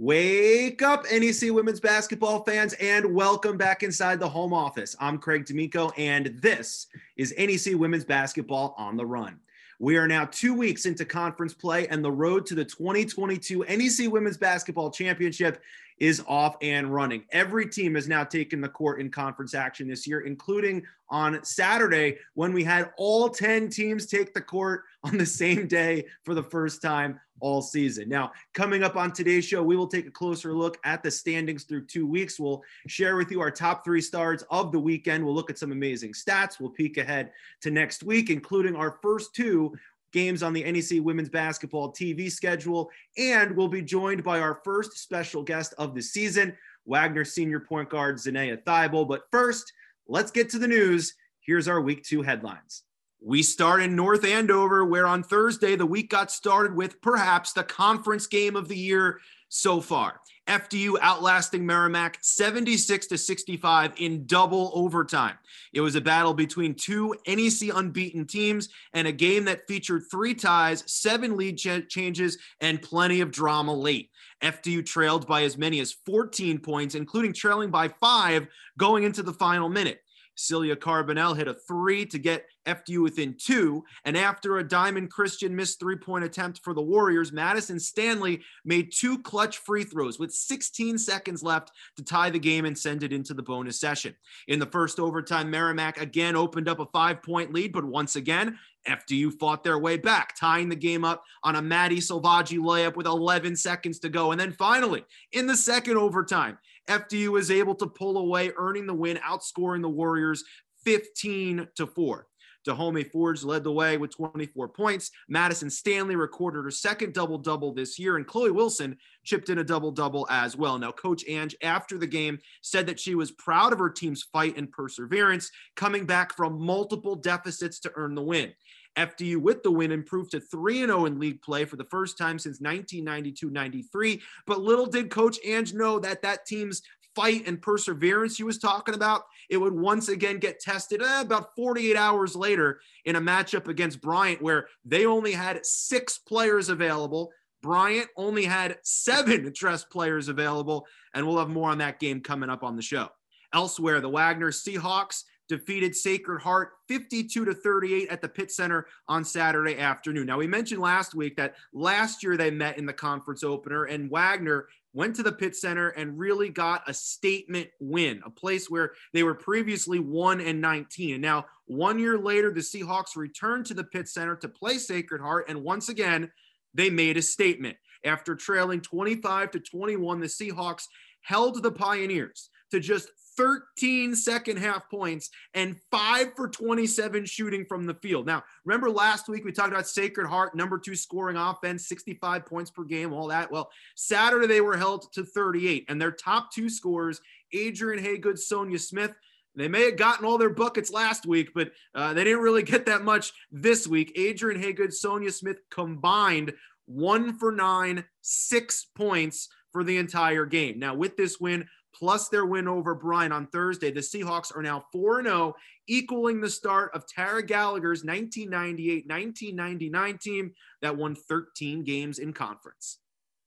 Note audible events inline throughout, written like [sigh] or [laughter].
Wake up, NEC women's basketball fans, and welcome back inside the home office. I'm Craig D'Amico, and this is NEC women's basketball on the run. We are now two weeks into conference play, and the road to the 2022 NEC Women's Basketball Championship is off and running. Every team has now taken the court in conference action this year, including on Saturday when we had all 10 teams take the court [laughs] on the same day for the first time all season. Now, coming up on today's show, we will take a closer look at the standings through two weeks. We'll share with you our top three stars of the weekend. We'll look at some amazing stats. We'll peek ahead to next week, including our first two games on the NEC women's basketball TV schedule. And we'll be joined by our first special guest of the season, Wagner senior point guard Zanea Thibault. But first, let's get to the news. Here's our week two headlines. We start in North Andover, where on Thursday, the week got started with perhaps the conference game of the year so far. FDU outlasting Merrimack 76 to 65 in double overtime. It was a battle between two NEC unbeaten teams and a game that featured three ties, seven lead ch- changes, and plenty of drama late. FDU trailed by as many as 14 points, including trailing by five going into the final minute. Celia Carbonell hit a three to get FDU within two. And after a Diamond Christian missed three point attempt for the Warriors, Madison Stanley made two clutch free throws with 16 seconds left to tie the game and send it into the bonus session. In the first overtime, Merrimack again opened up a five point lead, but once again, FDU fought their way back, tying the game up on a Maddie Salvaggi layup with 11 seconds to go. And then finally, in the second overtime, FDU was able to pull away, earning the win, outscoring the Warriors 15 to 4. Dahomey Forge led the way with 24 points. Madison Stanley recorded her second double double this year, and Chloe Wilson chipped in a double double as well. Now, Coach Ange, after the game, said that she was proud of her team's fight and perseverance, coming back from multiple deficits to earn the win. FDU with the win improved to 3 0 in league play for the first time since 1992 93. But little did Coach Ange know that that team's fight and perseverance he was talking about, it would once again get tested eh, about 48 hours later in a matchup against Bryant, where they only had six players available. Bryant only had seven [laughs] dress players available, and we'll have more on that game coming up on the show. Elsewhere, the Wagner Seahawks defeated Sacred Heart 52 to 38 at the Pitt Center on Saturday afternoon. Now, we mentioned last week that last year they met in the conference opener, and Wagner went to the Pitt Center and really got a statement win, a place where they were previously 1 and 19. And now, one year later, the Seahawks returned to the Pitt Center to play Sacred Heart, and once again, they made a statement. After trailing 25 to 21, the Seahawks held the Pioneers to just 13 second half points and five for 27 shooting from the field. Now, remember last week we talked about Sacred Heart, number two scoring offense, 65 points per game, all that. Well, Saturday they were held to 38, and their top two scorers, Adrian Haygood, Sonia Smith, they may have gotten all their buckets last week, but uh, they didn't really [laughs] get that much this week. Adrian Haygood, Sonia Smith combined one for nine, six points for the entire game. Now, with this win, plus their win over Bryant on Thursday, the Seahawks are now 4 0, equaling the start of Tara Gallagher's 1998 1999 team that won 13 games in conference.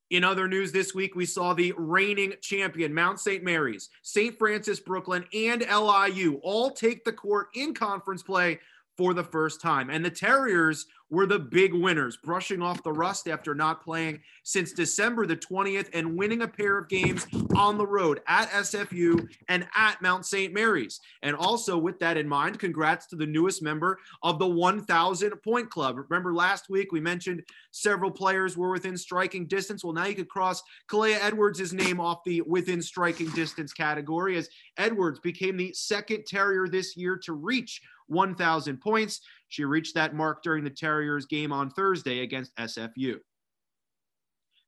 In other news this week, we saw the reigning champion, Mount St. Mary's, St. Francis Brooklyn, and LIU all take the court in conference play for the first time. And the Terriers were the big winners, brushing off the rust after not playing since December the 20th and winning a pair of games on the road at SFU and at Mount St. Mary's. And also, with that in mind, congrats to the newest member of the 1,000 point club. Remember last week we mentioned several players were within striking distance. Well, now you could cross Kalea Edwards' name off the within striking distance category as Edwards became the second Terrier this year to reach 1,000 points. She reached that mark during the Terriers game on Thursday against SFU.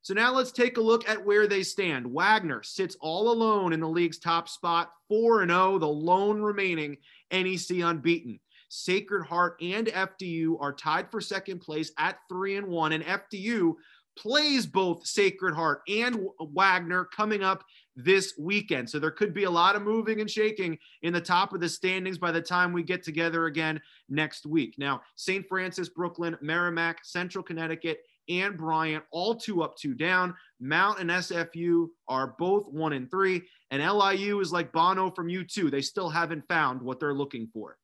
So now let's take a look at where they stand. Wagner sits all alone in the league's top spot, 4 0, the lone remaining NEC unbeaten. Sacred Heart and FDU are tied for second place at 3 and 1, and FDU plays both Sacred Heart and Wagner coming up this weekend. So there could be a lot of moving and shaking in the top of the standings by the time we get together again next week. Now, St. Francis, Brooklyn, Merrimack, Central Connecticut, and Bryant, all two up, two down. Mount and SFU are both one and three, and LIU is like Bono from U2. They still haven't found what they're looking for.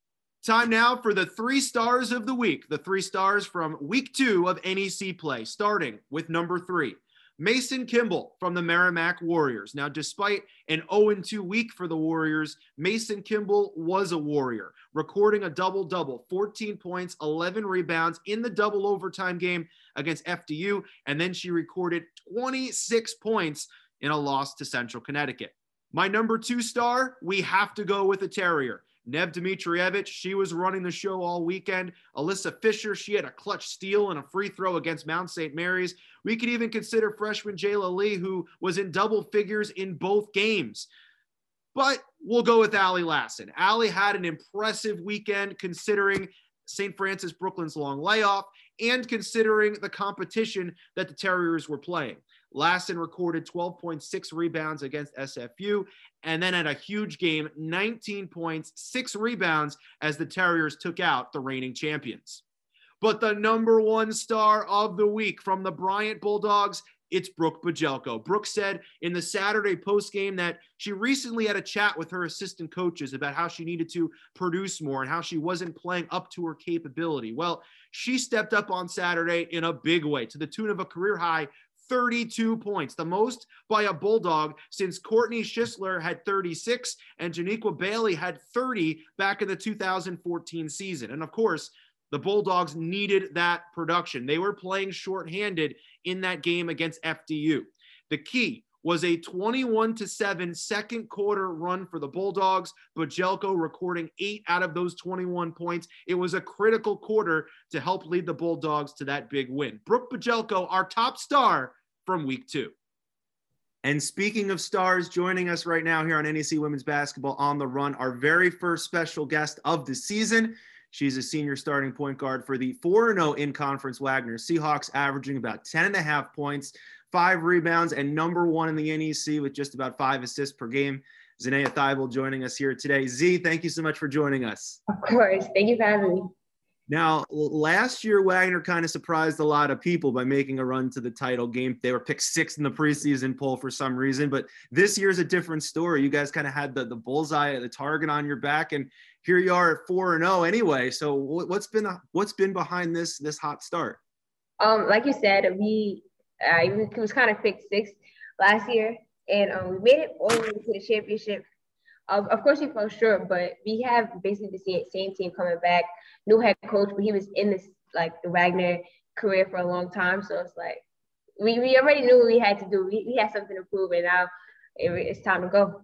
Time now for the three stars of the week. The three stars from week two of NEC play, starting with number three. Mason Kimball from the Merrimack Warriors. Now, despite an 0 2 week for the Warriors, Mason Kimball was a Warrior, recording a double double 14 points, 11 rebounds in the double overtime game against FDU. And then she recorded 26 points in a loss to Central Connecticut. My number two star, we have to go with a Terrier. Nev Dmitrievich, she was running the show all weekend. Alyssa Fisher, she had a clutch steal and a free throw against Mount St. Mary's. We could even consider freshman Jayla Lee, who was in double figures in both games. But we'll go with Allie Lassen. Allie had an impressive weekend considering St. Francis Brooklyn's long layoff and considering the competition that the Terriers were playing. Lassen recorded 12.6 rebounds against SFU and then had a huge game 19 points, six rebounds as the Terriers took out the reigning champions. But the number one star of the week from the Bryant Bulldogs, it's Brooke Bajelko. Brooke said in the Saturday post game that she recently had a chat with her assistant coaches about how she needed to produce more and how she wasn't playing up to her capability. Well, she stepped up on Saturday in a big way to the tune of a career high 32 points, the most by a Bulldog since Courtney Schisler had 36 and Janiqua Bailey had 30 back in the 2014 season. And of course, the Bulldogs needed that production. They were playing shorthanded in that game against FDU. The key was a 21 to 7 second quarter run for the Bulldogs. Bajelko recording eight out of those 21 points. It was a critical quarter to help lead the Bulldogs to that big win. Brooke Bajelko, our top star from week two. And speaking of stars, joining us right now here on NEC Women's Basketball on the Run, our very first special guest of the season. She's a senior starting point guard for the 4 0 in conference Wagner Seahawks, averaging about 10 and a half points, five rebounds, and number one in the NEC with just about five assists per game. Zanea Thybulle joining us here today. Z, thank you so much for joining us. Of course. Thank you for having me. Now, last year, Wagner kind of surprised a lot of people by making a run to the title game. They were picked sixth in the preseason poll for some reason, but this year's a different story. You guys kind of had the, the bullseye, the target on your back, and here you are at four and zero oh anyway. So, what's been what's been behind this this hot start? Um, like you said, we uh, it was kind of picked sixth last year, and um, we made it all the way to the championship of, of course, we fell short, but we have basically the same team coming back. New head coach, but he was in this like the Wagner career for a long time. So it's like we, we already knew we had to do. We, we had something to prove, and now it, it's time to go.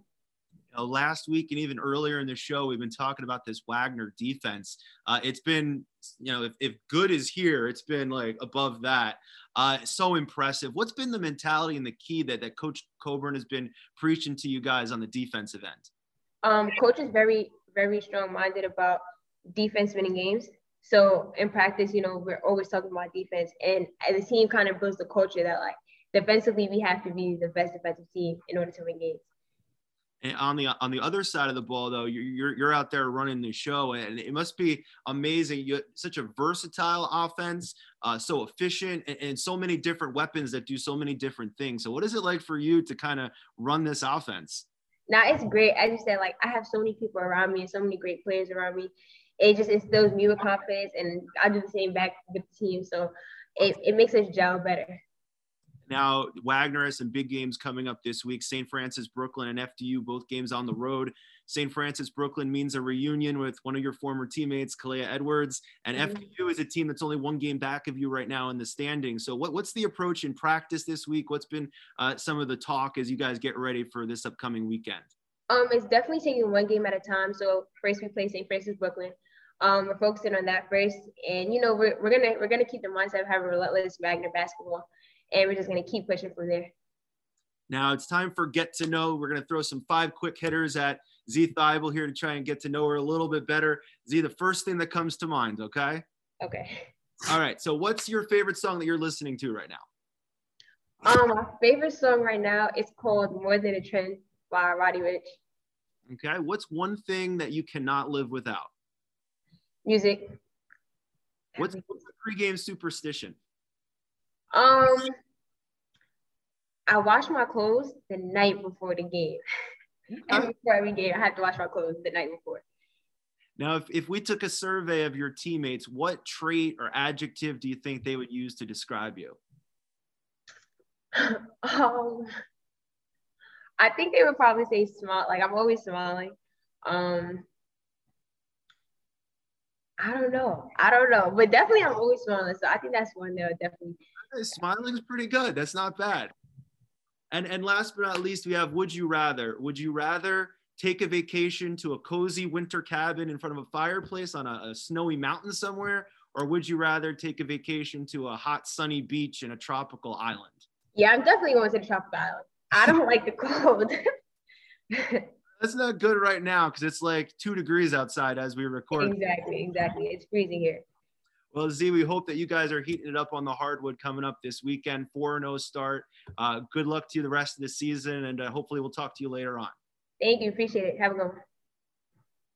Last week and even earlier in the show, we've been talking about this Wagner defense. Uh, it's been, you know, if, if good is here, it's been like above that. Uh, so impressive. What's been the mentality and the key that, that Coach Coburn has been preaching to you guys on the defensive end? Um, coach is very, very strong minded about defense winning games. So in practice, you know, we're always talking about defense, and the team kind of builds the culture that like defensively we have to be the best defensive team in order to win games. And on the on the other side of the ball, though, you're you're out there running the show, and it must be amazing. You such a versatile offense, uh, so efficient, and, and so many different weapons that do so many different things. So, what is it like for you to kind of run this offense? Now it's great. As you said, like I have so many people around me and so many great players around me. It just instills me with confidence, and I do the same back with the team. So it, it makes us gel better. Now, Wagner has some big games coming up this week. St. Francis, Brooklyn, and FDU, both games on the road. St. Francis, Brooklyn means a reunion with one of your former teammates, Kalea Edwards. And mm-hmm. FDU is a team that's only one game back of you right now in the standing. So, what, what's the approach in practice this week? What's been uh, some of the talk as you guys get ready for this upcoming weekend? Um, it's definitely taking one game at a time. So, first we play St. Francis, Brooklyn. Um, we're focusing on that first, and you know we're, we're gonna we're gonna keep the mindset of having relentless Wagner basketball and we're just going to keep pushing from there. Now it's time for get to know. We're going to throw some five quick hitters at Z Thybulle here to try and get to know her a little bit better. Z, the first thing that comes to mind, okay? Okay. All right. So, what's your favorite song that you're listening to right now? Um, my favorite song right now is called "More Than a Trend" by Roddy Ricch. Okay. What's one thing that you cannot live without? Music. What's, what's the pregame superstition? Um, I wash my clothes the night before the game. [laughs] and before every game, I have to wash my clothes the night before. Now, if, if we took a survey of your teammates, what trait or adjective do you think they would use to describe you? [laughs] um, I think they would probably say smile. Like I'm always smiling. Um, I don't know. I don't know, but definitely I'm always smiling. So I think that's one that would definitely. Smiling is pretty good. That's not bad. And and last but not least, we have would you rather? Would you rather take a vacation to a cozy winter cabin in front of a fireplace on a, a snowy mountain somewhere, or would you rather take a vacation to a hot sunny beach in a tropical island? Yeah, I'm definitely going to the tropical island. I don't [laughs] like the cold. [laughs] That's not good right now because it's like two degrees outside as we record. Exactly, exactly. It's freezing here. Well, Z, we hope that you guys are heating it up on the hardwood coming up this weekend. 4 0 start. Uh, good luck to you the rest of the season, and uh, hopefully we'll talk to you later on. Thank you. Appreciate it. Have a good one.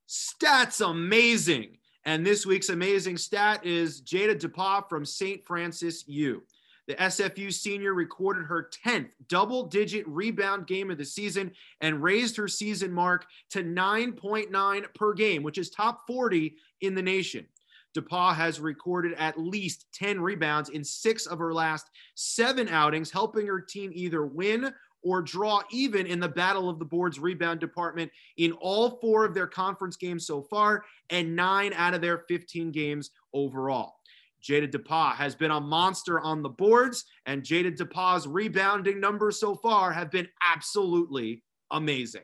Stats amazing. And this week's amazing stat is Jada DePa from St. Francis U. The SFU senior recorded her 10th double digit rebound game of the season and raised her season mark to 9.9 per game, which is top 40 in the nation. DePaul has recorded at least 10 rebounds in six of her last seven outings, helping her team either win or draw even in the battle of the board's rebound department in all four of their conference games so far and nine out of their 15 games overall. Jada DePaul has been a monster on the boards, and Jada DePa's rebounding numbers so far have been absolutely amazing.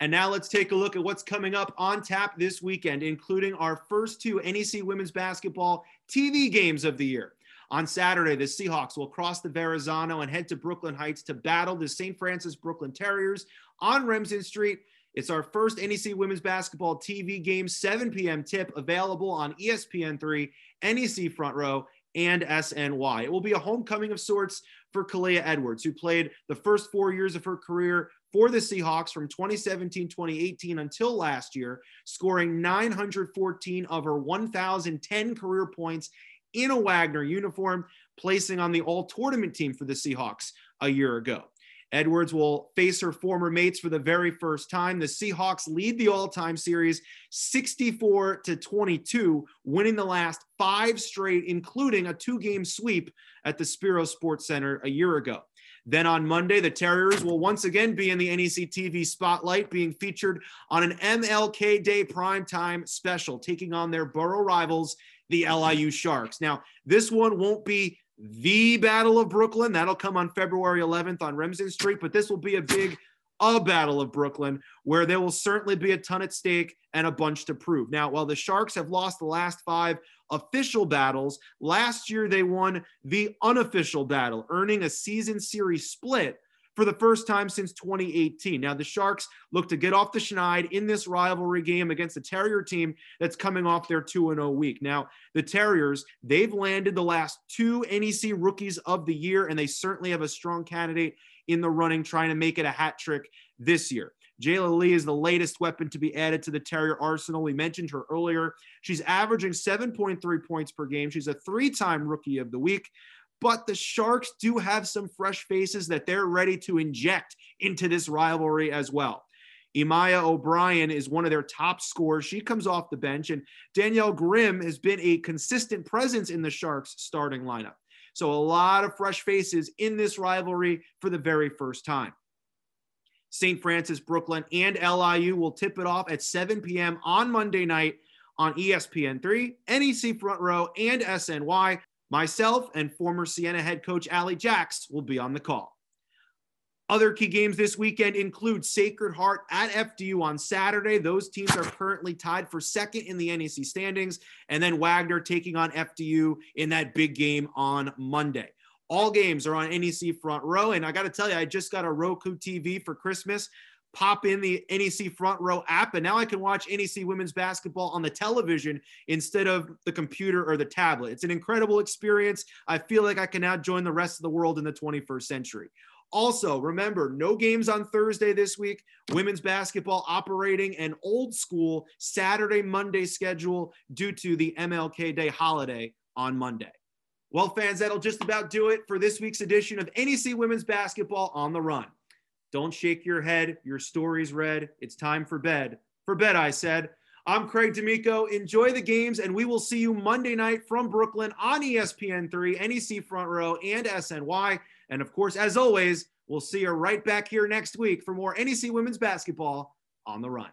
And now let's take a look at what's coming up on tap this weekend, including our first two NEC women's basketball TV games of the year. On Saturday, the Seahawks will cross the Verrazano and head to Brooklyn Heights to battle the St. Francis Brooklyn Terriers on Remsen Street. It's our first NEC women's basketball TV game, 7 p.m. tip, available on ESPN3 NEC Front Row, and SNY. It will be a homecoming of sorts for Kalea Edwards, who played the first four years of her career for the Seahawks from 2017 2018 until last year, scoring 914 of her 1,010 career points in a Wagner uniform, placing on the all tournament team for the Seahawks a year ago. Edwards will face her former mates for the very first time. The Seahawks lead the all-time series 64 to 22, winning the last five straight, including a two-game sweep at the Spiro Sports Center a year ago. Then on Monday, the Terriers will once again be in the NEC TV spotlight, being featured on an MLK Day primetime special, taking on their borough rivals, the LIU Sharks. Now, this one won't be the Battle of Brooklyn. That'll come on February 11th on Remsen Street, but this will be a big a Battle of Brooklyn where there will certainly be a ton at stake and a bunch to prove. Now, while the Sharks have lost the last five official battles, last year they won the unofficial battle, earning a season series split for the first time since 2018. Now, the Sharks look to get off the schneid in this rivalry game against the Terrier team that's coming off their 2 0 week. Now, the Terriers, they've landed the last two NEC rookies of the year, and they certainly have a strong candidate in the running trying to make it a hat trick this year. Jayla Lee is the latest weapon to be added to the Terrier arsenal. We mentioned her earlier. She's averaging 7.3 points per game. She's a three time rookie of the week but the Sharks do have some fresh faces that they're ready to inject into this rivalry as well. Emaya O'Brien is one of their top scorers. She comes off the bench, and Danielle Grimm has been a consistent presence in the Sharks starting lineup. So, a lot of fresh faces in this rivalry for the very first time. St. Francis, Brooklyn, and LIU will tip it off at 7 p.m. on Monday night on ESPN3, NEC Front Row, and SNY. Myself and former Siena head coach Ali Jaques will be on the call. Other key games this weekend include Sacred Heart at FDU on Saturday. Those teams are currently tied for second in the NEC standings. And then Wagner taking on FDU in that big game on Monday. All games are on NEC front row. And I got to tell you, I just got a Roku TV for Christmas pop in the NEC front row app, and now I can watch NEC women's basketball on the television instead of the computer or the tablet. It's an incredible experience. I feel like I can now join the rest of the world in the 21st century. Also, remember, no games on Thursday this week. Women's basketball operating an old school Saturday, Monday schedule due to the MLK Day holiday on Monday. Well, fans, that'll just about do it for this week's edition of NEC Women's Basketball on the Run. Don't shake your head. Your story's read. It's time for bed. For bed, I said. I'm Craig D'Amico. Enjoy the games, and we will see you Monday night from Brooklyn on ESPN3, NEC Front Row, and SNY. And of course, as always, we'll see you right back here next week for more NEC Women's Basketball on the Run.